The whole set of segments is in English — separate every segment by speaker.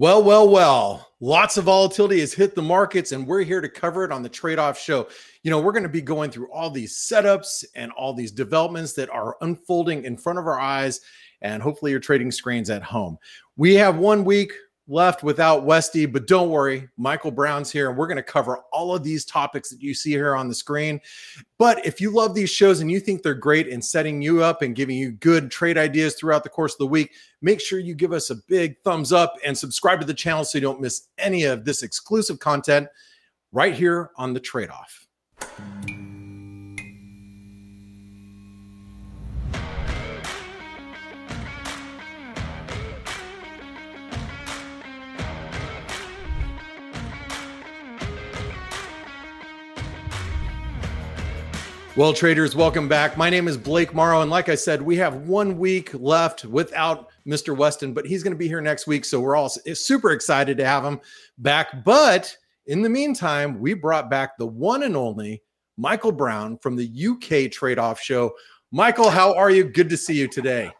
Speaker 1: Well, well, well. Lots of volatility has hit the markets, and we're here to cover it on the trade off show. You know, we're going to be going through all these setups and all these developments that are unfolding in front of our eyes, and hopefully, your trading screens at home. We have one week left without Westy, but don't worry, Michael Brown's here, and we're going to cover all of these topics that you see here on the screen. But if you love these shows and you think they're great in setting you up and giving you good trade ideas throughout the course of the week, make sure you give us a big thumbs up and subscribe to the channel so you don't miss any of this exclusive content right here on the trade off. Well, traders, welcome back. My name is Blake Morrow. And like I said, we have one week left without Mr. Weston, but he's going to be here next week. So we're all super excited to have him back. But in the meantime, we brought back the one and only Michael Brown from the UK Trade Off Show. Michael, how are you? Good to see you today.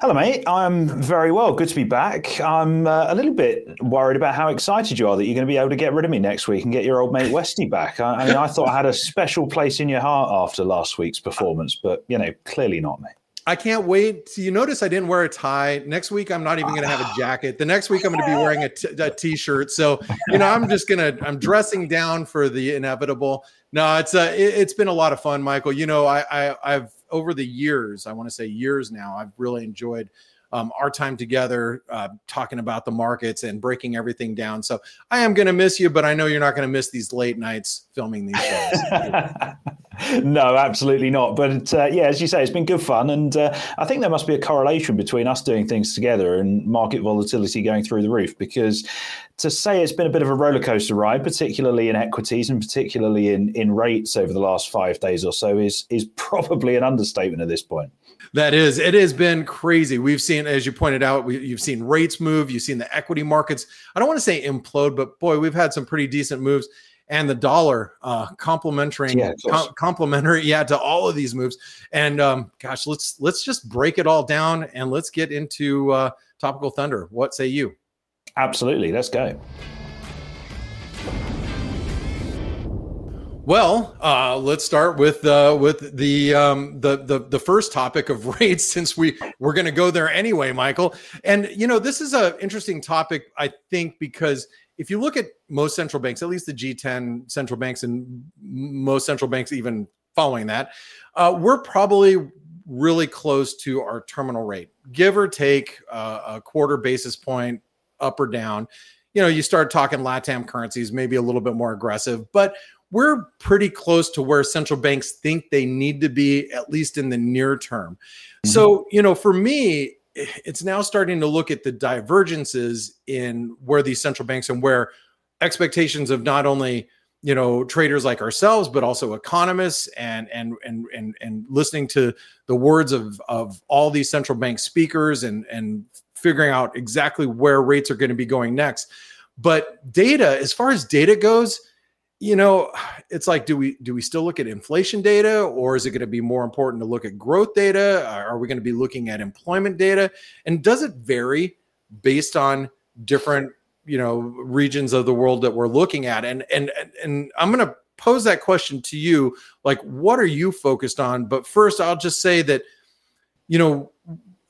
Speaker 2: Hello, mate. I'm very well. Good to be back. I'm uh, a little bit worried about how excited you are that you're going to be able to get rid of me next week and get your old mate Westy back. I, I mean, I thought I had a special place in your heart after last week's performance, but you know, clearly not, mate.
Speaker 1: I can't wait. So you notice I didn't wear a tie. Next week I'm not even going to have a jacket. The next week I'm going to be wearing a, t- a t-shirt. So you know I'm just gonna I'm dressing down for the inevitable. No, it's uh, it, has been a lot of fun, Michael. You know I, I I've over the years I want to say years now I've really enjoyed um, our time together, uh, talking about the markets and breaking everything down. So I am going to miss you, but I know you're not going to miss these late nights filming these shows.
Speaker 2: no, absolutely not. But uh, yeah, as you say, it's been good fun, and uh, I think there must be a correlation between us doing things together and market volatility going through the roof. Because to say it's been a bit of a roller coaster ride, particularly in equities and particularly in in rates over the last five days or so, is is probably an understatement at this point.
Speaker 1: That is, it has been crazy. We've seen, as you pointed out, we, you've seen rates move, you've seen the equity markets. I don't want to say implode, but boy, we've had some pretty decent moves. And the dollar, uh, complementary, yeah, com- complementary, yeah, to all of these moves. And um, gosh, let's let's just break it all down and let's get into uh, topical thunder. What say you?
Speaker 2: Absolutely, let's go.
Speaker 1: Well, uh, let's start with uh, with the, um, the the the first topic of rates, since we we're going to go there anyway, Michael. And you know, this is an interesting topic, I think, because if you look at most central banks, at least the G10 central banks, and most central banks even following that, uh, we're probably really close to our terminal rate, give or take uh, a quarter basis point up or down. You know, you start talking LATAM currencies, maybe a little bit more aggressive, but we're pretty close to where central banks think they need to be, at least in the near term. Mm-hmm. So, you know, for me, it's now starting to look at the divergences in where these central banks and where expectations of not only you know traders like ourselves but also economists and and and and and listening to the words of of all these central bank speakers and and figuring out exactly where rates are going to be going next but data as far as data goes you know it's like do we do we still look at inflation data or is it going to be more important to look at growth data? Are we going to be looking at employment data? And does it vary based on different you know regions of the world that we're looking at? And and and i'm going to pose that question to you like what are you focused on? But first i'll just say that you know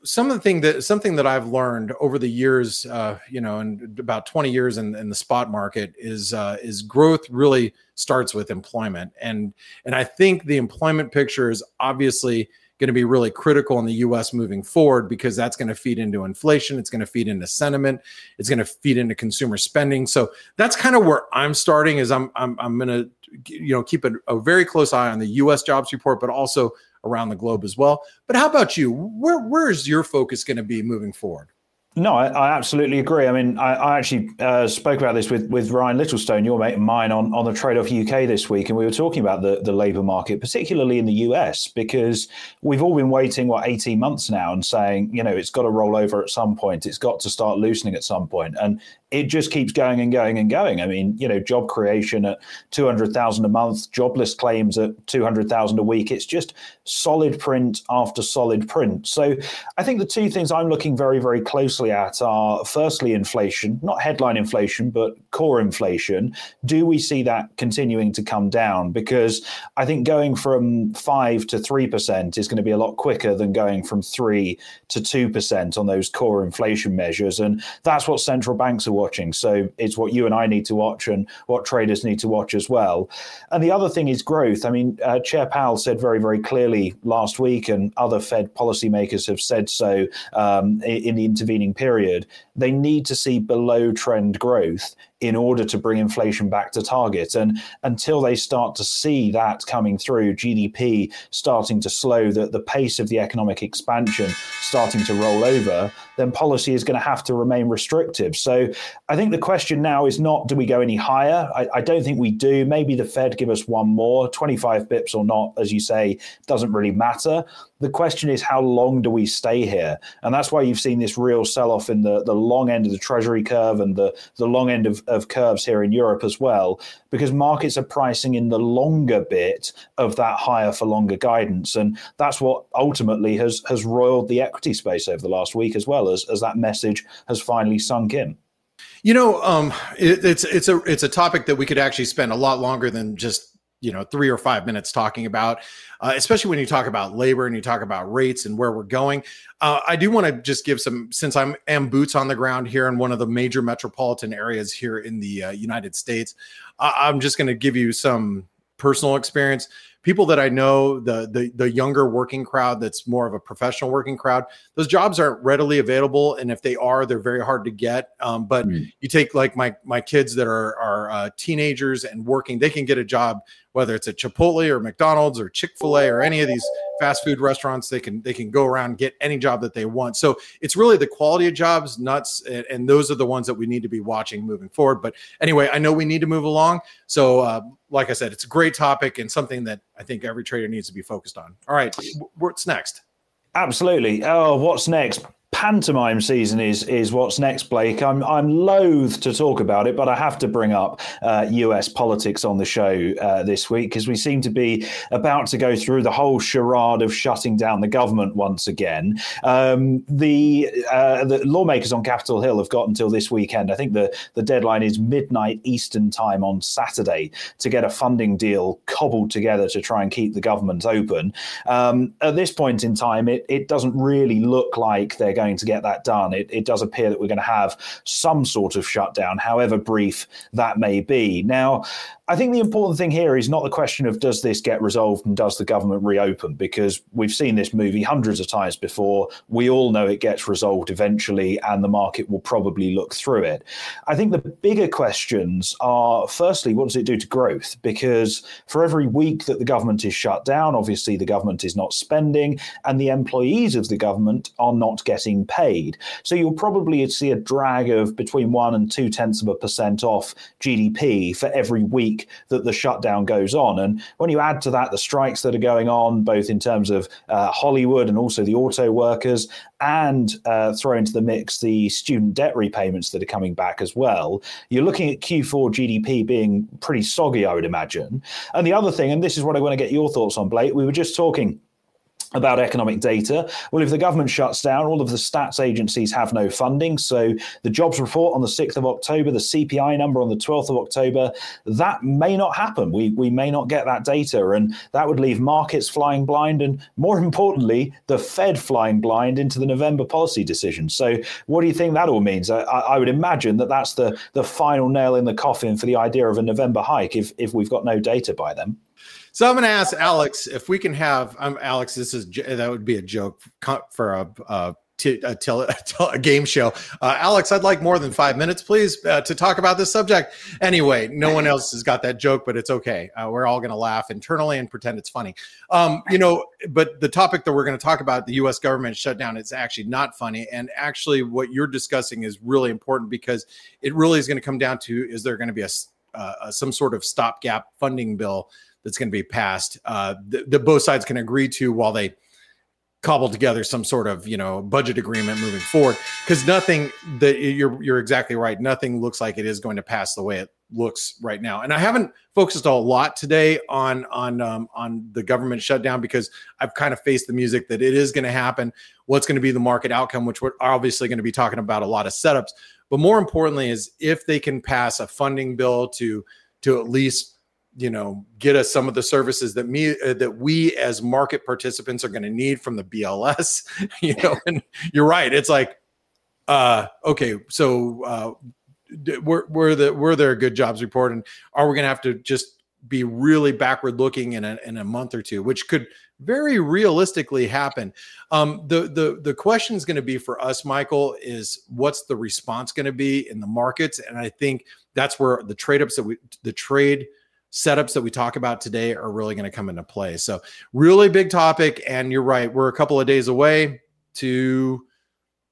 Speaker 1: some of the thing that something that I've learned over the years, uh, you know, and about 20 years in, in the spot market is uh, is growth really starts with employment, and and I think the employment picture is obviously going to be really critical in the U.S. moving forward because that's going to feed into inflation, it's going to feed into sentiment, it's going to feed into consumer spending. So that's kind of where I'm starting. Is I'm I'm I'm going to you know keep a, a very close eye on the U.S. jobs report, but also around the globe as well. But how about you? Where where is your focus going to be moving forward?
Speaker 2: No, I, I, absolutely agree. I mean, I, I actually uh, spoke about this with, with Ryan Littlestone, your mate and mine, on, on the Trade Off UK this week, and we were talking about the, the labour market, particularly in the US, because we've all been waiting, what, 18 months now and saying, you know, it's got to roll over at some point, it's got to start loosening at some point. And it just keeps going and going and going. I mean, you know, job creation at 200,000 a month, jobless claims at 200,000 a week. It's just solid print after solid print. So I think the two things I'm looking very, very closely at are firstly inflation, not headline inflation, but core inflation. Do we see that continuing to come down? Because I think going from five to three percent is going to be a lot quicker than going from three to two percent on those core inflation measures, and that's what central banks are watching. So it's what you and I need to watch, and what traders need to watch as well. And the other thing is growth. I mean, uh, Chair Powell said very, very clearly last week, and other Fed policymakers have said so um, in the intervening period, they need to see below trend growth in order to bring inflation back to target. And until they start to see that coming through, GDP starting to slow, the, the pace of the economic expansion starting to roll over, then policy is going to have to remain restrictive. So I think the question now is not do we go any higher? I, I don't think we do. Maybe the Fed give us one more, 25 bips or not, as you say, doesn't really matter. The question is, how long do we stay here? And that's why you've seen this real sell off in the, the long end of the Treasury curve and the, the long end of, of curves here in Europe as well, because markets are pricing in the longer bit of that higher for longer guidance. And that's what ultimately has, has roiled the equity space over the last week as well as, as that message has finally sunk in.
Speaker 1: You know, um, it, it's it's a it's a topic that we could actually spend a lot longer than just you know three or five minutes talking about uh, especially when you talk about labor and you talk about rates and where we're going uh, i do want to just give some since i'm am boots on the ground here in one of the major metropolitan areas here in the uh, united states i'm just going to give you some personal experience people that I know, the, the the younger working crowd that's more of a professional working crowd, those jobs aren't readily available, and if they are, they're very hard to get. Um, but mm. you take like my my kids that are are uh, teenagers and working, they can get a job whether it's at Chipotle or McDonald's or Chick Fil A or any of these fast food restaurants. They can they can go around get any job that they want. So it's really the quality of jobs, nuts, and, and those are the ones that we need to be watching moving forward. But anyway, I know we need to move along. So uh, like I said, it's a great topic and something that I think every trader needs to be focused on. All right, what's next?
Speaker 2: Absolutely. Oh, what's next? Pantomime season is is what's next, Blake. I'm I'm loath to talk about it, but I have to bring up uh, U.S. politics on the show uh, this week because we seem to be about to go through the whole charade of shutting down the government once again. Um, the uh, the lawmakers on Capitol Hill have got until this weekend. I think the the deadline is midnight Eastern time on Saturday to get a funding deal cobbled together to try and keep the government open. Um, at this point in time, it it doesn't really look like they're going to get that done. It, it does appear that we're going to have some sort of shutdown, however brief that may be. Now, I think the important thing here is not the question of does this get resolved and does the government reopen, because we've seen this movie hundreds of times before. We all know it gets resolved eventually, and the market will probably look through it. I think the bigger questions are firstly, what does it do to growth? Because for every week that the government is shut down, obviously the government is not spending, and the employees of the government are not getting paid. So you'll probably see a drag of between one and two tenths of a percent off GDP for every week week that the shutdown goes on. And when you add to that the strikes that are going on, both in terms of uh, Hollywood and also the auto workers, and uh, throw into the mix the student debt repayments that are coming back as well, you're looking at Q4 GDP being pretty soggy, I would imagine. And the other thing, and this is what I want to get your thoughts on, Blake, we were just talking about economic data. Well, if the government shuts down, all of the stats agencies have no funding. So the jobs report on the 6th of October, the CPI number on the 12th of October, that may not happen. We, we may not get that data. And that would leave markets flying blind. And more importantly, the Fed flying blind into the November policy decision. So what do you think that all means? I, I would imagine that that's the, the final nail in the coffin for the idea of a November hike if, if we've got no data by then.
Speaker 1: So I'm going to ask Alex if we can have. Um, Alex. This is that would be a joke for a. a a, tele, a game show. Uh, Alex, I'd like more than five minutes, please, uh, to talk about this subject. Anyway, no one else has got that joke, but it's okay. Uh, we're all going to laugh internally and pretend it's funny. Um, you know, but the topic that we're going to talk about, the U.S. government shutdown, is actually not funny. And actually, what you're discussing is really important because it really is going to come down to: is there going to be a uh, some sort of stopgap funding bill that's going to be passed uh, that, both sides can agree to while they cobble together some sort of you know budget agreement moving forward because nothing that you're you're exactly right nothing looks like it is going to pass the way it looks right now. And I haven't focused a lot today on on um, on the government shutdown because I've kind of faced the music that it is going to happen. What's going to be the market outcome, which we're obviously going to be talking about a lot of setups. But more importantly, is if they can pass a funding bill to to at least you know get us some of the services that me uh, that we as market participants are going to need from the BLS. you know, and you're right. It's like uh, okay, so uh, were, the were there a good jobs report, and are we going to have to just be really backward looking in a, in a month or two, which could very realistically happen. Um, the the the question is going to be for us, Michael, is what's the response going to be in the markets, and I think that's where the trade ups that we the trade setups that we talk about today are really going to come into play. So really big topic, and you're right, we're a couple of days away to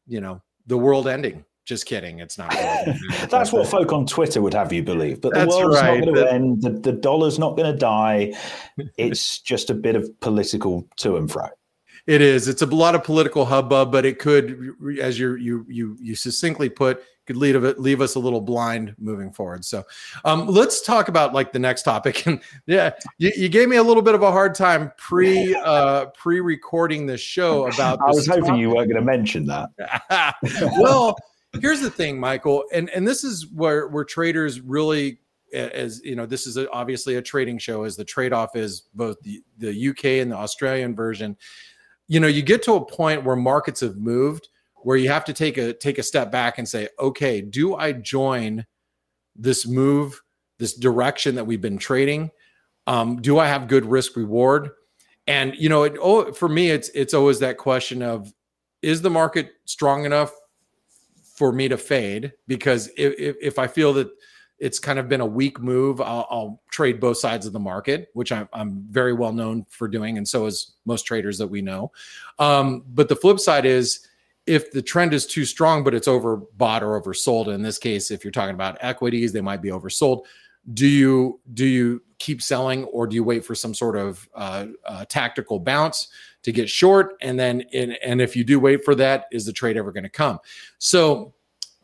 Speaker 1: you know the world ending. Just kidding. It's not.
Speaker 2: That's what folk on Twitter would have you believe. But the That's world's right. not going to end. The, the dollar's not going to die. It's just a bit of political to and fro.
Speaker 1: It is. It's a lot of political hubbub, but it could, as you you you you succinctly put, could lead leave us a little blind moving forward. So, um, let's talk about like the next topic. And yeah, you, you gave me a little bit of a hard time pre uh, pre recording this show about.
Speaker 2: I was hoping topic. you weren't going to mention that.
Speaker 1: well, here's the thing, Michael, and and this is where where traders really as you know this is a, obviously a trading show as the trade off is both the, the uk and the australian version you know you get to a point where markets have moved where you have to take a take a step back and say okay do i join this move this direction that we've been trading um, do i have good risk reward and you know it, oh, for me it's it's always that question of is the market strong enough for me to fade because if, if, i feel that it's kind of been a weak move. I'll, I'll trade both sides of the market, which I'm, I'm, very well known for doing, and so is most traders that we know. Um, but the flip side is if the trend is too strong, but it's overbought or oversold. In this case, if you're talking about equities, they might be oversold. Do you do you keep selling, or do you wait for some sort of uh, uh, tactical bounce to get short? And then, in, and if you do wait for that, is the trade ever going to come? So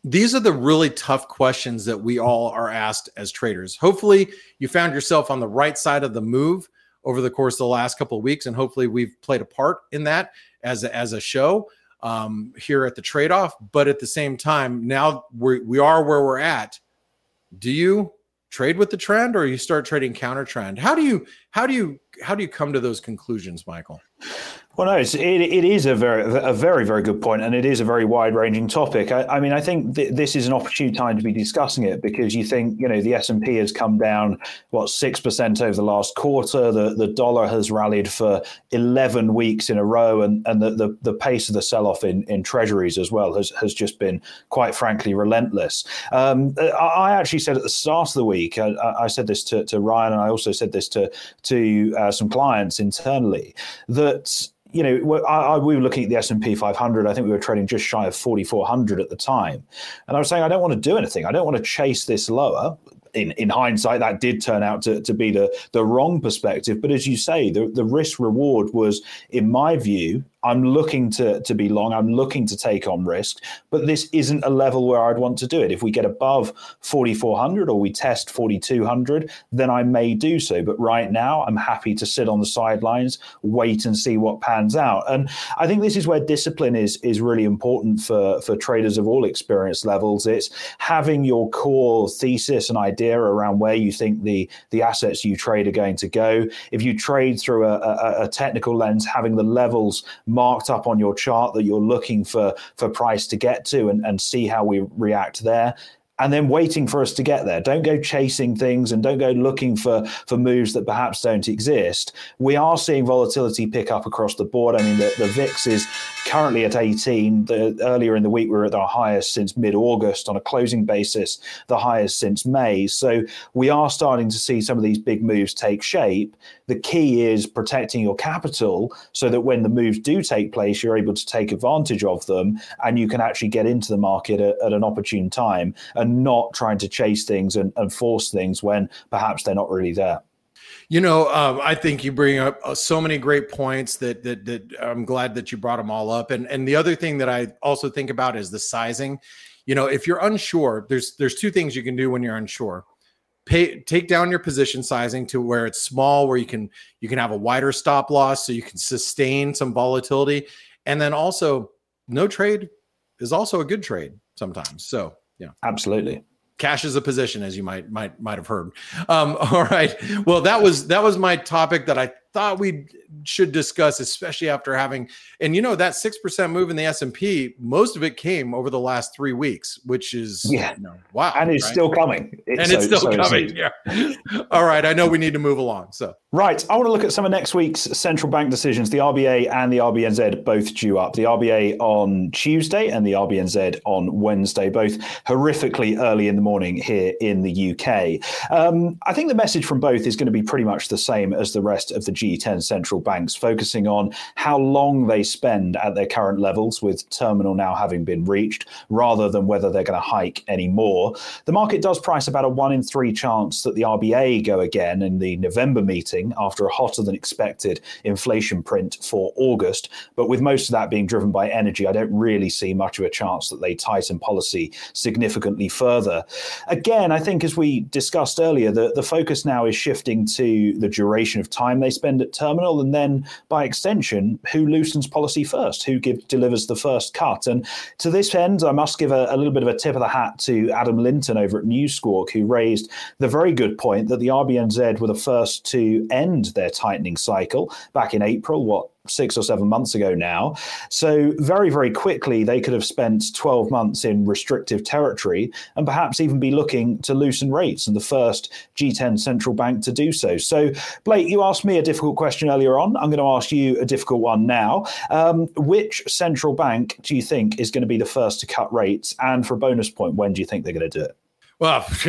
Speaker 1: these are the really tough questions that we all are asked as traders. Hopefully, you found yourself on the right side of the move over the course of the last couple of weeks, and hopefully, we've played a part in that as a, as a show um, here at the trade off. But at the same time, now we we are where we're at. Do you trade with the trend, or you start trading counter trend? How do you how do you how do you come to those conclusions, Michael?
Speaker 2: Well, no, it's, it, it is a very, a very, very good point, and it is a very wide-ranging topic. I, I mean, I think th- this is an opportune time to be discussing it because you think, you know, the S and P has come down what six percent over the last quarter. The the dollar has rallied for eleven weeks in a row, and and the the, the pace of the sell-off in, in treasuries as well has has just been quite frankly relentless. Um, I, I, actually said at the start of the week, I, I, said this to, to Ryan, and I also said this to to uh, some clients internally that you know, I, I, we were looking at the S and P 500. I think we were trading just shy of 4,400 at the time, and I was saying I don't want to do anything. I don't want to chase this lower in, in hindsight, that did turn out to, to be the, the wrong perspective. But as you say, the, the risk reward was, in my view, I'm looking to, to be long. I'm looking to take on risk, but this isn't a level where I'd want to do it. If we get above 4,400 or we test 4,200, then I may do so. But right now, I'm happy to sit on the sidelines, wait and see what pans out. And I think this is where discipline is is really important for, for traders of all experience levels. It's having your core thesis and idea around where you think the the assets you trade are going to go. If you trade through a, a, a technical lens, having the levels marked up on your chart that you're looking for for price to get to, and, and see how we react there and then waiting for us to get there. Don't go chasing things and don't go looking for for moves that perhaps don't exist. We are seeing volatility pick up across the board. I mean, the, the VIX is currently at 18. The, earlier in the week, we were at our highest since mid August on a closing basis, the highest since May. So we are starting to see some of these big moves take shape. The key is protecting your capital so that when the moves do take place, you're able to take advantage of them and you can actually get into the market at, at an opportune time and not trying to chase things and, and force things when perhaps they're not really there.
Speaker 1: You know, um, I think you bring up uh, so many great points that, that that I'm glad that you brought them all up. And and the other thing that I also think about is the sizing. You know, if you're unsure, there's there's two things you can do when you're unsure. pay take down your position sizing to where it's small where you can you can have a wider stop loss so you can sustain some volatility and then also no trade is also a good trade sometimes so yeah
Speaker 2: absolutely
Speaker 1: cash is a position as you might might might have heard um all right well that was that was my topic that i thought we should discuss, especially after having, and you know, that 6% move in the S&P, most of it came over the last three weeks, which is,
Speaker 2: yeah,
Speaker 1: you know, wow.
Speaker 2: And it's right? still coming.
Speaker 1: It's and it's still so coming. Yeah. All right. I know we need to move along. So,
Speaker 2: right. I want to look at some of next week's central bank decisions. The RBA and the RBNZ both due up. The RBA on Tuesday and the RBNZ on Wednesday, both horrifically early in the morning here in the UK. Um, I think the message from both is going to be pretty much the same as the rest of the G10 central banks, focusing on how long they spend at their current levels, with terminal now having been reached, rather than whether they're going to hike any more. The market does price about a one in three chance that the RBA go again in the November meeting after a hotter than expected inflation print for August. But with most of that being driven by energy, I don't really see much of a chance that they tighten policy significantly further. Again, I think as we discussed earlier, the, the focus now is shifting to the duration of time they spend at terminal, and then by extension, who loosens policy first, who give, delivers the first cut. And to this end, I must give a, a little bit of a tip of the hat to Adam Linton over at Newsquawk, who raised the very good point that the RBNZ were the first to end their tightening cycle back in April, what six or seven months ago now. So, very, very quickly, they could have spent 12 months in restrictive territory and perhaps even be looking to loosen rates and the first G10 central bank to do so. So, Blake, you asked me a difficult question earlier on. I'm going to ask you a difficult one now. Um, which central bank do you think is going to be the first to cut rates? And for a bonus point, when do you think they're going to do it?
Speaker 1: Well,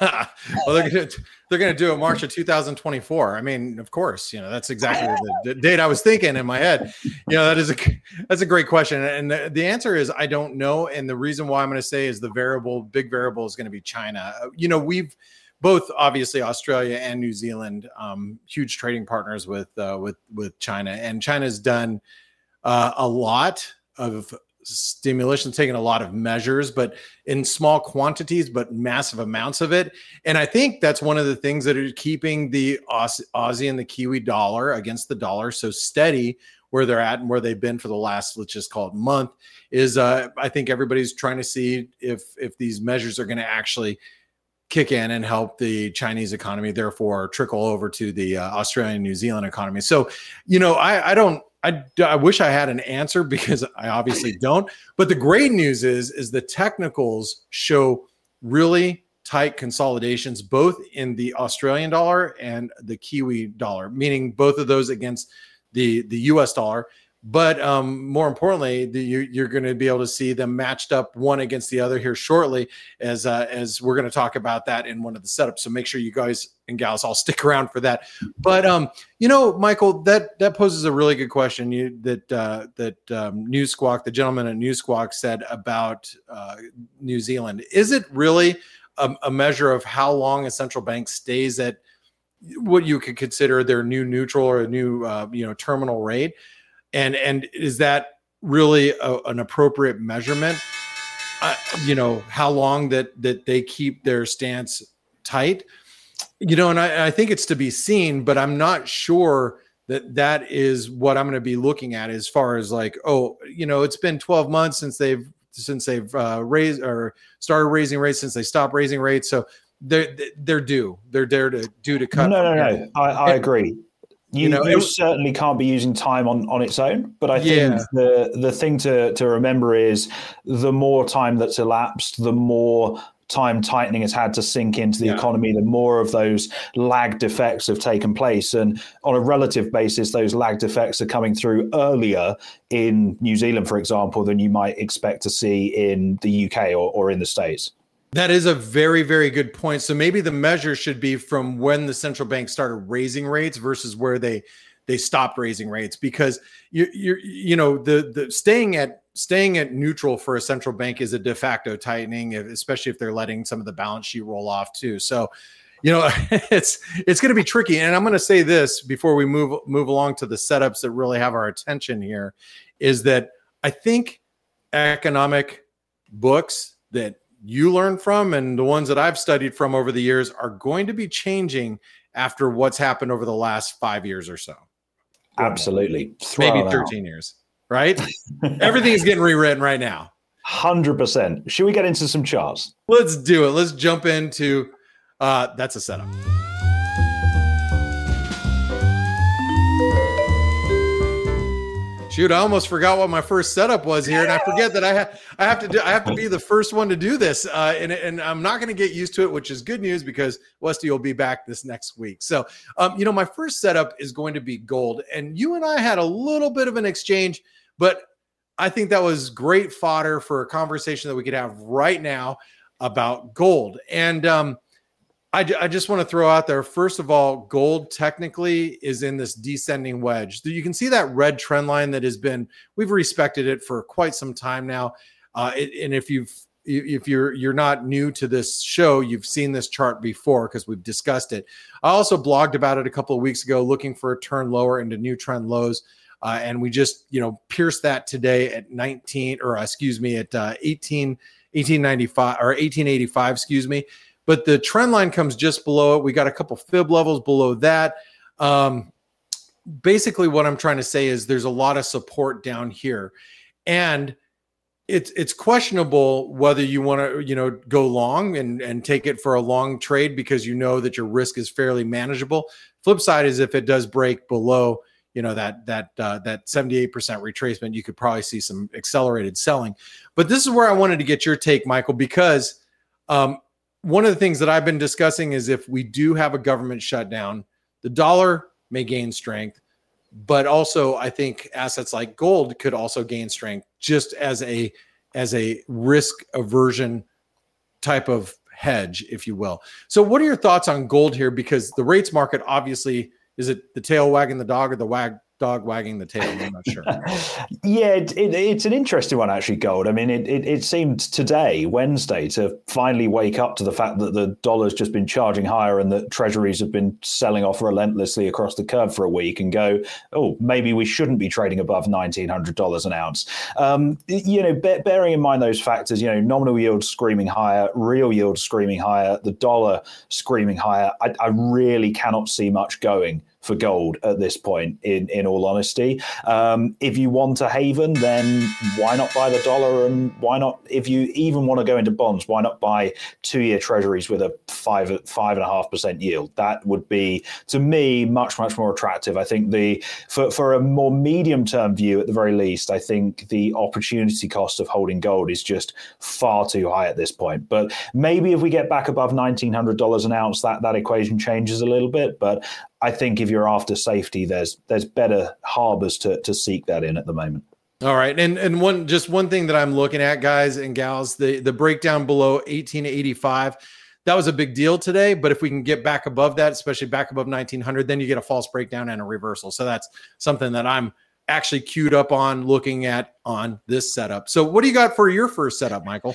Speaker 1: well, they're to they're going to do it March of 2024. I mean, of course, you know that's exactly the, the, date I was thinking in my head. You know, that is a that's a great question, and the, the answer is I don't know. And the reason why I'm going to say is the variable, big variable, is going to be China. You know, we've both obviously Australia and New Zealand, um, huge trading partners with uh, with with China, and China's done uh, a lot of stimulus and taking a lot of measures, but in small quantities, but massive amounts of it. And I think that's one of the things that are keeping the Aussie and the Kiwi dollar against the dollar so steady where they're at and where they've been for the last, let's just call it month, is uh, I think everybody's trying to see if if these measures are going to actually kick in and help the Chinese economy, therefore trickle over to the uh, Australian New Zealand economy. So, you know, I, I don't I, I wish I had an answer because I obviously don't. But the great news is is the technicals show really tight consolidations both in the Australian dollar and the Kiwi dollar, meaning both of those against the the US dollar. But um, more importantly, the, you, are going to be able to see them matched up one against the other here shortly, as uh, as we're going to talk about that in one of the setups. So make sure you guys and gals all stick around for that. But um, you know, Michael, that that poses a really good question. You that uh, that um, Newsquawk, the gentleman at Newsquawk, said about uh, New Zealand. Is it really a, a measure of how long a central bank stays at what you could consider their new neutral or a new uh, you know terminal rate? And and is that really a, an appropriate measurement? Uh, you know how long that that they keep their stance tight? You know and I, I think it's to be seen but i'm not sure that that is what i'm going to be looking at as far as like oh you know it's been 12 months since they've since they've uh, raised or started raising rates since they stopped raising rates. So they're they're due. They're there to due to cut.
Speaker 2: No no no. I, I agree you, you know, you it, certainly can't be using time on, on its own. But I think yeah. the the thing to, to remember is the more time that's elapsed, the more time tightening has had to sink into the yeah. economy, the more of those lagged effects have taken place. And on a relative basis, those lagged effects are coming through earlier in New Zealand, for example, than you might expect to see in the UK or, or in the States.
Speaker 1: That is a very, very good point. So maybe the measure should be from when the central bank started raising rates versus where they they stopped raising rates because you you you know the the staying at staying at neutral for a central bank is a de facto tightening, especially if they're letting some of the balance sheet roll off too. So you know it's it's going to be tricky and i'm going to say this before we move move along to the setups that really have our attention here is that i think economic books that you learn from and the ones that I've studied from over the years are going to be changing after what's happened over the last five years or so.
Speaker 2: Absolutely.
Speaker 1: Throw Maybe 13 out. years, right? Everything's getting rewritten right now.
Speaker 2: 100%. Should we get into some charts?
Speaker 1: Let's do it. Let's jump into uh, that's a setup. Shoot, I almost forgot what my first setup was here, and I forget that I have I have to do I have to be the first one to do this, uh, and and I'm not going to get used to it, which is good news because Westy will be back this next week. So, um, you know, my first setup is going to be gold, and you and I had a little bit of an exchange, but I think that was great fodder for a conversation that we could have right now about gold, and um, I, just want to throw out there first of all, gold technically is in this descending wedge. You can see that red trend line that has been we've respected it for quite some time now. Uh, it, and if you've if you're you're not new to this show, you've seen this chart before because we've discussed it. I also blogged about it a couple of weeks ago, looking for a turn lower into new trend lows. Uh, and we just you know pierced that today at 19 or excuse me at uh, 18 1895 or 1885 excuse me but the trend line comes just below it. We got a couple fib levels below that. Um, basically, what I'm trying to say is there's a lot of support down here, and it's it's questionable whether you want to you know go long and and take it for a long trade because you know that your risk is fairly manageable. Flip side is if it does break below you know that that uh, that 78% retracement you could probably see some accelerated selling but this is where i wanted to get your take michael because um, one of the things that I've been discussing is if we do have a government shutdown, the dollar may gain strength, but also I think assets like gold could also gain strength just as a as a risk aversion type of hedge, if you will. So, what are your thoughts on gold here? Because the rates market obviously is it the tail wagging the dog or the wag dog wagging the tail. I'm not sure.
Speaker 2: yeah, it, it, it's an interesting one, actually, Gold. I mean, it, it, seemed today, Wednesday, to finally wake up to the fact that the dollar's just been charging higher and that treasuries have been selling off relentlessly across the curve for a week and go, oh, maybe we shouldn't be trading above $1,900 an ounce. Um, you know, be, bearing in mind those factors, you know, nominal yield screaming higher, real yield screaming higher, the dollar screaming higher, I, I really cannot see much going for gold at this point. In in all honesty, um, if you want a haven, then why not buy the dollar? And why not, if you even want to go into bonds, why not buy two year treasuries with a five five and a half percent yield? That would be to me much much more attractive. I think the for for a more medium term view, at the very least, I think the opportunity cost of holding gold is just far too high at this point. But maybe if we get back above nineteen hundred dollars an ounce, that that equation changes a little bit. But I think if you're after safety, there's there's better harbors to to seek that in at the moment.
Speaker 1: All right, and and one just one thing that I'm looking at, guys and gals, the the breakdown below 1885, that was a big deal today. But if we can get back above that, especially back above 1900, then you get a false breakdown and a reversal. So that's something that I'm actually queued up on looking at on this setup. So what do you got for your first setup, Michael?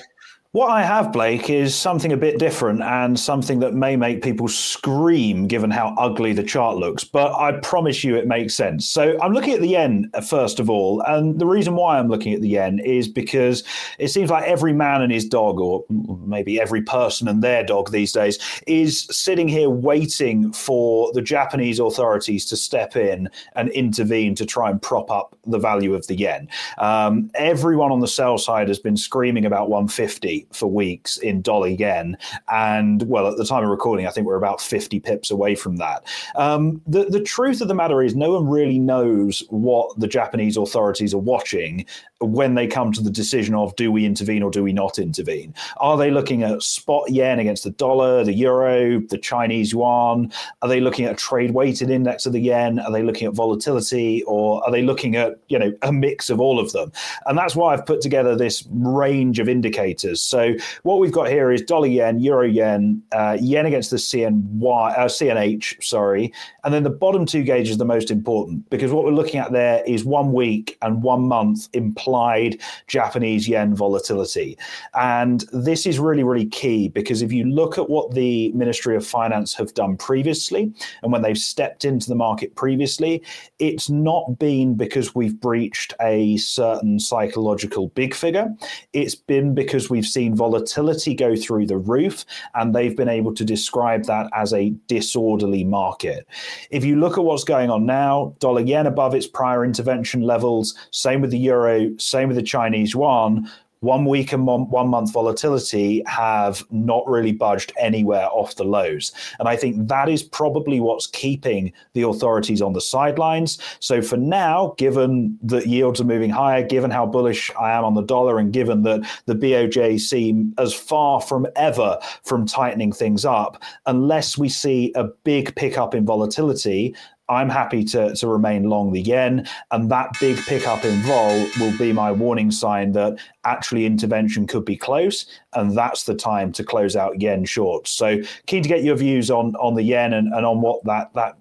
Speaker 2: What I have, Blake, is something a bit different and something that may make people scream given how ugly the chart looks, but I promise you it makes sense. So I'm looking at the yen uh, first of all, and the reason why I'm looking at the yen is because it seems like every man and his dog, or maybe every person and their dog these days, is sitting here waiting for the Japanese authorities to step in and intervene to try and prop up the value of the yen. Um, everyone on the sell side has been screaming about 150 for weeks in dollar yen. And well, at the time of recording, I think we're about 50 pips away from that. Um, the, the truth of the matter is, no one really knows what the Japanese authorities are watching when they come to the decision of do we intervene or do we not intervene? Are they looking at spot yen against the dollar, the euro, the Chinese yuan? Are they looking at a trade weighted index of the yen? Are they looking at volatility or are they looking at, you know, a mix of all of them? And that's why I've put together this range of indicators. So what we've got here is dollar yen, euro yen, uh, yen against the CNY, uh, CNH, sorry. And then the bottom two gauges are the most important because what we're looking at there is one week and one month implied Japanese yen volatility. And this is really, really key because if you look at what the Ministry of Finance have done previously and when they've stepped into the market previously, it's not been because we've breached a certain psychological big figure. It's been because we've seen volatility go through the roof and they've been able to describe that as a disorderly market. If you look at what's going on now, dollar yen above its prior intervention levels, same with the euro, same with the Chinese yuan one week and one, one month volatility have not really budged anywhere off the lows. And I think that is probably what's keeping the authorities on the sidelines. So for now, given that yields are moving higher, given how bullish I am on the dollar, and given that the BOJ seem as far from ever from tightening things up, unless we see a big pickup in volatility, I'm happy to, to remain long the yen. And that big pickup in vol will be my warning sign that actually intervention could be close. And that's the time to close out yen shorts. So keen to get your views on, on the yen and, and on what that, that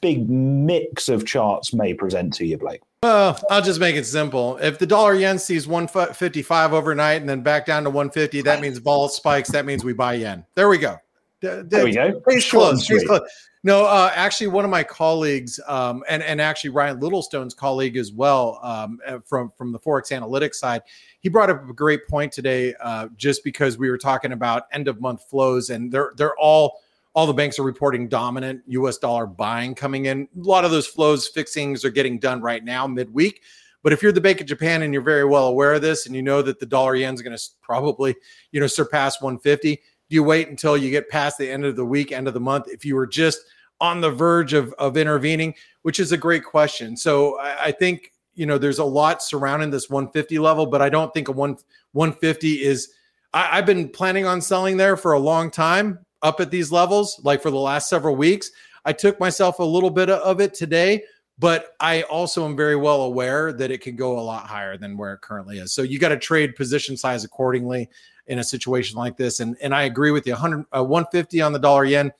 Speaker 2: big mix of charts may present to you, Blake.
Speaker 1: Well, I'll just make it simple. If the dollar yen sees 155 overnight and then back down to 150, that means vol spikes. That means we buy yen. There we go.
Speaker 2: There we go.
Speaker 1: Case closed. Case closed. No, uh, actually, one of my colleagues, um, and and actually Ryan Littlestone's colleague as well, um, uh, from from the Forex Analytix side, he brought up a great point today. Uh, just because we were talking about end of month flows, and they're they're all all the banks are reporting dominant U.S. dollar buying coming in. A lot of those flows fixings are getting done right now midweek. But if you're the Bank of Japan and you're very well aware of this, and you know that the dollar yen is going to probably you know surpass 150 do you wait until you get past the end of the week, end of the month? If you were just on the verge of, of intervening, which is a great question. So I, I think, you know, there's a lot surrounding this 150 level, but I don't think a one 150 is, I, I've been planning on selling there for a long time up at these levels, like for the last several weeks. I took myself a little bit of it today, but I also am very well aware that it can go a lot higher than where it currently is. So you got to trade position size accordingly in a situation like this. And and I agree with you. 100, uh, 150 on the dollar yen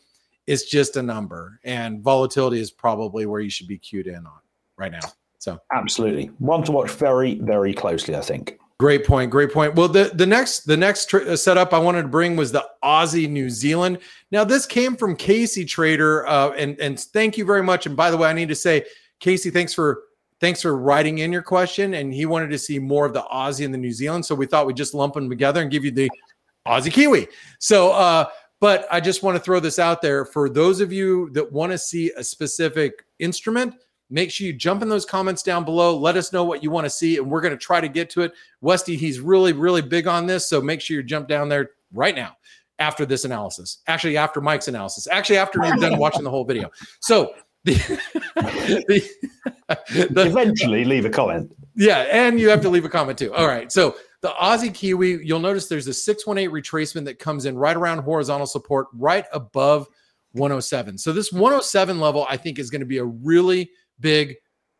Speaker 1: is just a number, and volatility is probably where you should be cued in on right now. So
Speaker 2: absolutely one to watch very very closely. I think.
Speaker 1: Great point. Great point. Well, the the next the next tr- uh, setup I wanted to bring was the Aussie New Zealand. Now this came from Casey Trader, uh, and and thank you very much. And by the way, I need to say, Casey, thanks for thanks for writing in your question. And he wanted to see more of the Aussie and the New Zealand. So we thought we'd just lump them together and give you the Aussie Kiwi. So, uh, but I just want to throw this out there for those of you that want to see a specific instrument. Make sure you jump in those comments down below. Let us know what you want to see, and we're going to try to get to it. Westy, he's really, really big on this. So make sure you jump down there right now after this analysis. Actually, after Mike's analysis. Actually, after you're done watching the whole video. So the,
Speaker 2: the, eventually leave a comment.
Speaker 1: Yeah, and you have to leave a comment too. All right. So the Aussie Kiwi, you'll notice there's a 618 retracement that comes in right around horizontal support, right above 107. So this 107 level, I think, is going to be a really big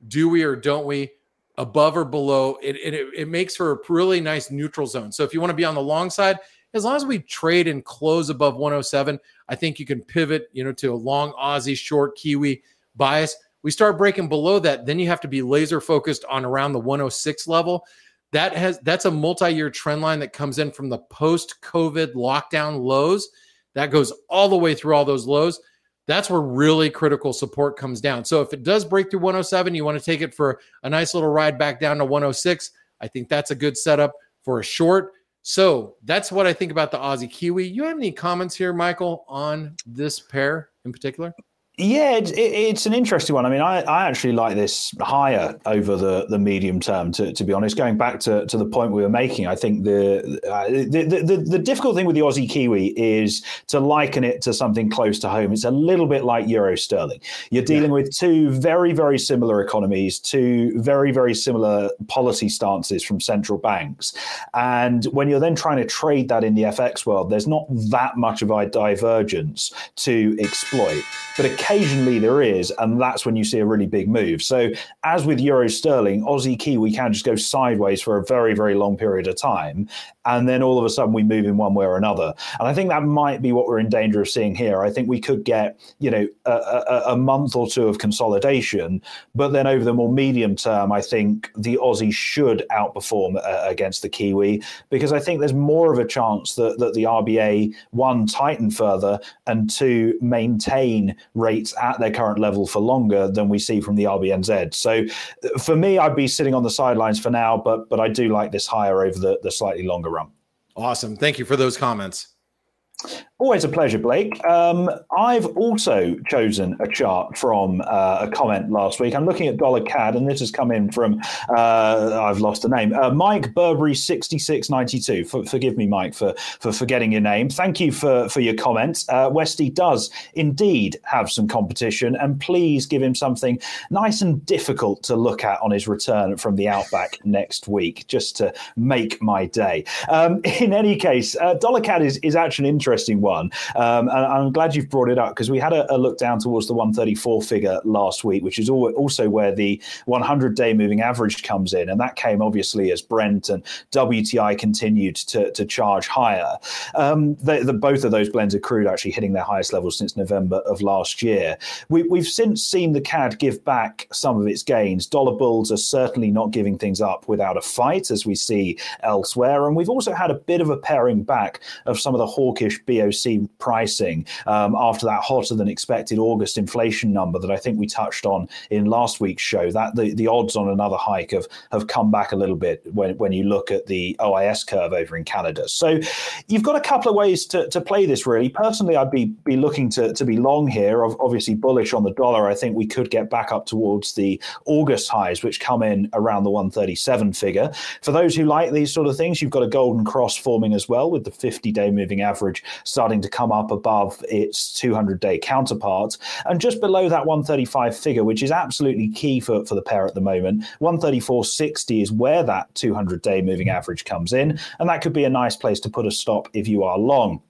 Speaker 1: do we or don't we above or below. It, it, it makes for a really nice neutral zone. So if you want to be on the long side, as long as we trade and close above 107, I think you can pivot, you know, to a long Aussie, short Kiwi bias. We start breaking below that, then you have to be laser focused on around the 106 level. That has that's a multi-year trend line that comes in from the post-COVID lockdown lows. That goes all the way through all those lows. That's where really critical support comes down. So if it does break through 107, you want to take it for a nice little ride back down to 106. I think that's a good setup for a short. So that's what I think about the Aussie Kiwi. You have any comments here, Michael, on this pair in particular?
Speaker 2: Yeah, it, it, it's an interesting one. I mean, I, I actually like this higher over the, the medium term. To, to be honest, going back to, to the point we were making, I think the, uh, the, the the difficult thing with the Aussie Kiwi is to liken it to something close to home. It's a little bit like Euro Sterling. You're dealing yeah. with two very very similar economies, two very very similar policy stances from central banks, and when you're then trying to trade that in the FX world, there's not that much of a divergence to exploit. But a occasionally there is, and that's when you see a really big move. So, as with Euro Sterling, Aussie Kiwi can just go sideways for a very, very long period of time. And then all of a sudden we move in one way or another. And I think that might be what we're in danger of seeing here. I think we could get, you know, a, a, a month or two of consolidation, but then over the more medium term, I think the Aussie should outperform uh, against the Kiwi because I think there's more of a chance that, that the RBA, one, tighten further, and two, maintain rates at their current level for longer than we see from the RBNZ. So for me, I'd be sitting on the sidelines for now, but but I do like this higher over the, the slightly longer run.
Speaker 1: Awesome. Thank you for those comments.
Speaker 2: Always a pleasure, Blake. Um, I've also chosen a chart from uh, a comment last week. I'm looking at Dollar CAD, and this has come in from, uh, I've lost the name, uh, Mike Burberry 6692. For, forgive me, Mike, for, for forgetting your name. Thank you for, for your comment. Uh, Westy does indeed have some competition, and please give him something nice and difficult to look at on his return from the Outback next week, just to make my day. Um, in any case, uh, Dollar CAD is, is actually an interesting one one. Um, and I'm glad you've brought it up because we had a, a, look down towards the 134 figure last week, which is also where the 100 day moving average comes in. And that came obviously as Brent and WTI continued to, to charge higher. Um, the, the, both of those blends of crude actually hitting their highest levels since November of last year. We, we've since seen the CAD give back some of its gains. Dollar bulls are certainly not giving things up without a fight, as we see elsewhere. And we've also had a bit of a paring back of some of the hawkish BOC see pricing um, after that hotter than expected August inflation number that I think we touched on in last week's show. That the, the odds on another hike have have come back a little bit when, when you look at the OIS curve over in Canada. So you've got a couple of ways to, to play this really. Personally, I'd be be looking to, to be long here, obviously bullish on the dollar. I think we could get back up towards the August highs, which come in around the 137 figure. For those who like these sort of things, you've got a golden cross forming as well with the 50 day moving average starting starting to come up above its 200 day counterpart and just below that 135 figure, which is absolutely key for, for the pair at the moment. 134.60 is where that 200 day moving average comes in. And that could be a nice place to put a stop if you are long.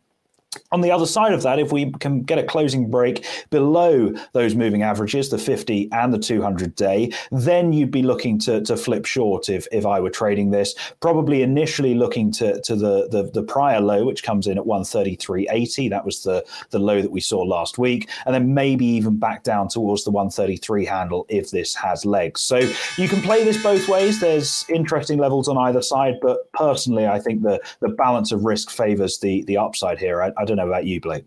Speaker 2: On the other side of that, if we can get a closing break below those moving averages, the 50 and the 200 day, then you'd be looking to, to flip short if, if I were trading this. Probably initially looking to, to the, the, the prior low, which comes in at 133.80. That was the, the low that we saw last week. And then maybe even back down towards the 133 handle if this has legs. So you can play this both ways. There's interesting levels on either side, but personally, I think the, the balance of risk favors the, the upside here. I, I don't know about you, Blake.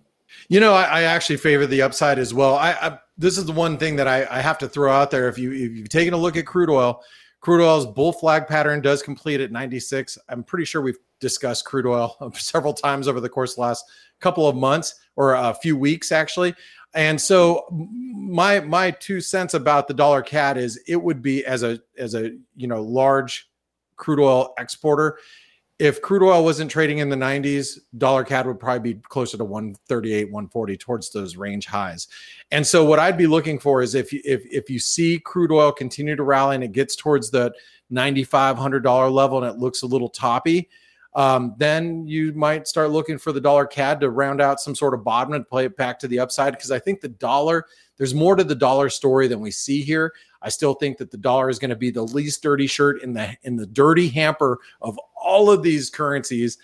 Speaker 1: You know, I, I actually favor the upside as well. I, I, this is the one thing that I, I have to throw out there. If you if you've taken a look at crude oil, crude oil's bull flag pattern does complete at 96. I'm pretty sure we've discussed crude oil several times over the course of the last couple of months or a few weeks actually. And so my my two cents about the dollar CAD is it would be as a as a you know large crude oil exporter if crude oil wasn't trading in the 90s, dollar CAD would probably be closer to 138, 140 towards those range highs. And so what I'd be looking for is if you, if if you see crude oil continue to rally and it gets towards the 9500 dollar level and it looks a little toppy, um, then you might start looking for the dollar CAD to round out some sort of bottom and play it back to the upside because I think the dollar there's more to the dollar story than we see here. I still think that the dollar is going to be the least dirty shirt in the in the dirty hamper of all of these currencies,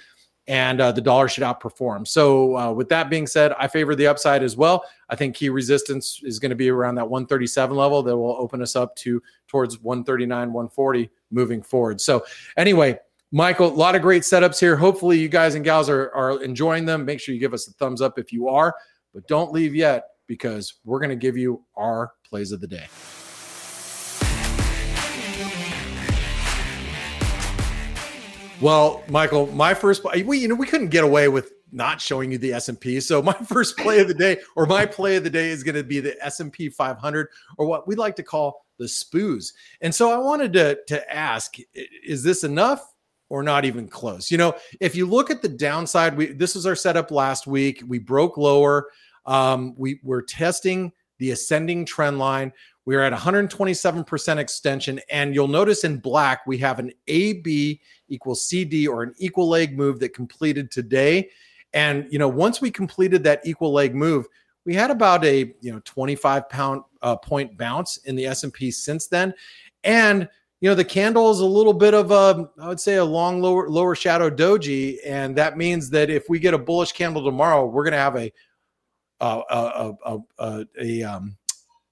Speaker 1: and uh, the dollar should outperform. So, uh, with that being said, I favor the upside as well. I think key resistance is going to be around that 137 level that will open us up to towards 139, 140 moving forward. So, anyway. Michael, a lot of great setups here. Hopefully, you guys and gals are, are enjoying them. Make sure you give us a thumbs up if you are, but don't leave yet because we're going to give you our plays of the day. Well, Michael, my first we you know we couldn't get away with not showing you the S&P. So my first play of the day or my play of the day is going to be the S&P 500 or what we like to call the SPOOs. And so I wanted to to ask is this enough or not even close? You know, if you look at the downside, we this was our setup last week. We broke lower. Um, we were testing the ascending trend line. We are at 127% extension. And you'll notice in black, we have an AB equals CD or an equal leg move that completed today. And, you know, once we completed that equal leg move, we had about a you know 25 pound uh, point bounce in the S&P since then and you know the candle is a little bit of a i would say a long lower lower shadow doji and that means that if we get a bullish candle tomorrow we're going to have a a a, a, a, um,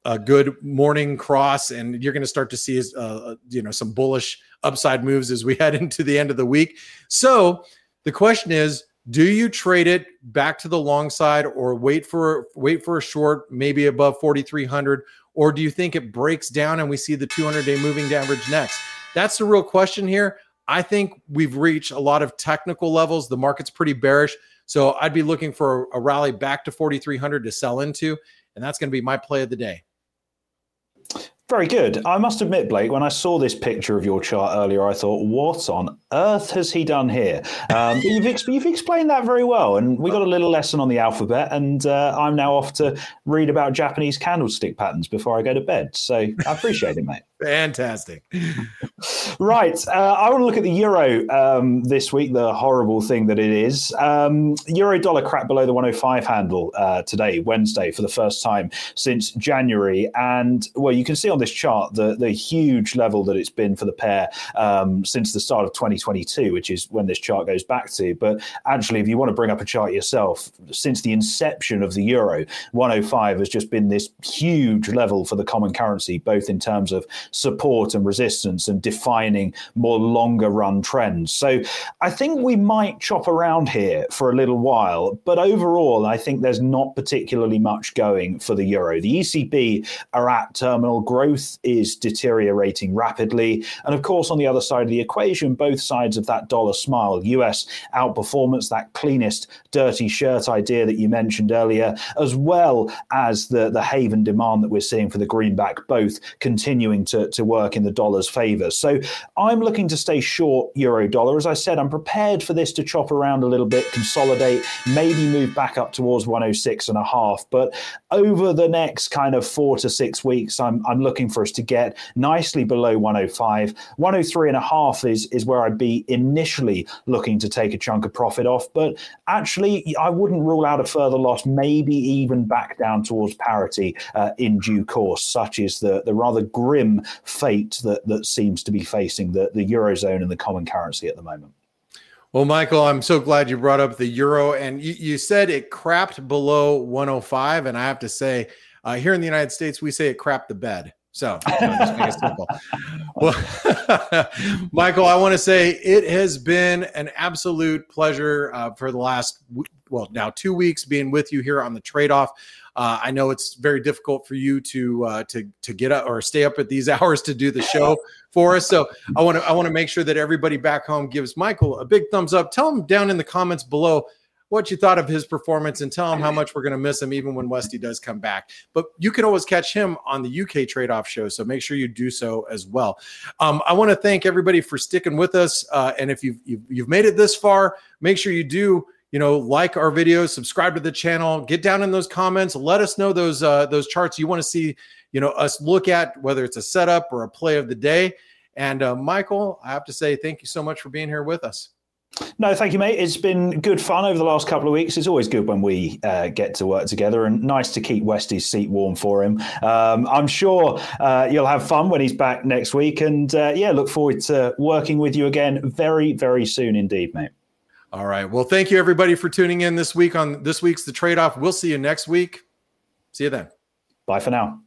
Speaker 1: a good morning cross and you're going to start to see uh, you know some bullish upside moves as we head into the end of the week. So the question is do you trade it back to the long side or wait for wait for a short maybe above 4300 or do you think it breaks down and we see the 200 day moving average next? That's the real question here. I think we've reached a lot of technical levels. The market's pretty bearish so i'd be looking for a rally back to 4300 to sell into and that's going to be my play of the day
Speaker 2: very good. I must admit, Blake, when I saw this picture of your chart earlier, I thought, what on earth has he done here? Um, you've, ex- you've, explained that very well. And we got a little lesson on the alphabet. And uh, I'm now off to read about Japanese candlestick patterns before I go to bed. So I appreciate it, mate.
Speaker 1: Fantastic.
Speaker 2: right. Uh, I want to look at the euro um, this week, the horrible thing that it is. Um, euro dollar cracked below the 105 handle uh, today, Wednesday, for the first time since January. And well, you can see on this chart the, the huge level that it's been for the pair um, since the start of 2022, which is when this chart goes back to. But actually, if you want to bring up a chart yourself, since the inception of the euro, 105 has just been this huge level for the common currency, both in terms of support and resistance and defining more longer run trends. So I think we might chop around here for a little while, but overall, I think there's not particularly much going for the euro. The ECB are at terminal growth is deteriorating rapidly. And of course, on the other side of the equation, both sides of that dollar smile, US outperformance, that cleanest dirty shirt idea that you mentioned earlier, as well as the, the haven demand that we're seeing for the greenback, both continuing to to, work in the dollar's favor. So I'm looking to stay short euro dollar. As I said, I'm prepared for this to chop around a little bit, consolidate, maybe move back up towards 106 and a half. But over the next kind of four to six weeks, I'm, I'm looking for us to get nicely below 105. 103 and a half is, is where I'd be initially looking to take a chunk of profit off. But actually, I wouldn't rule out a further loss, maybe even back down towards parity uh, in due course, such is the, the rather grim fate that that seems to be facing the, the eurozone and the common currency at the moment.
Speaker 1: Well, Michael, I'm so glad you brought up the euro, and you, you said it crapped below 105, and I have to say, uh, here in the United States, we say it crapped the bed. So you know, just make it simple. well, Michael, I want to say it has been an absolute pleasure uh, for the last well now two weeks being with you here on the trade off. Uh, I know it's very difficult for you to uh, to to get up or stay up at these hours to do the show for us. So I want to I want to make sure that everybody back home gives Michael a big thumbs up. Tell him down in the comments below what you thought of his performance and tell him how much we're going to miss him even when Westy does come back. But you can always catch him on the UK Trade Off Show, so make sure you do so as well. Um, I want to thank everybody for sticking with us, uh, and if you've, you've you've made it this far, make sure you do you know like our videos subscribe to the channel get down in those comments let us know those uh, those charts you want to see you know us look at whether it's a setup or a play of the day and uh, michael i have to say thank you so much for being here with us
Speaker 2: no, thank you, mate. It's been good fun over the last couple of weeks. It's always good when we uh, get to work together, and nice to keep Westy's seat warm for him. Um, I'm sure uh, you'll have fun when he's back next week, and uh, yeah, look forward to working with you again very, very soon indeed, mate.
Speaker 1: All right. Well, thank you everybody for tuning in this week on this week's The Trade Off. We'll see you next week. See you then.
Speaker 2: Bye for now.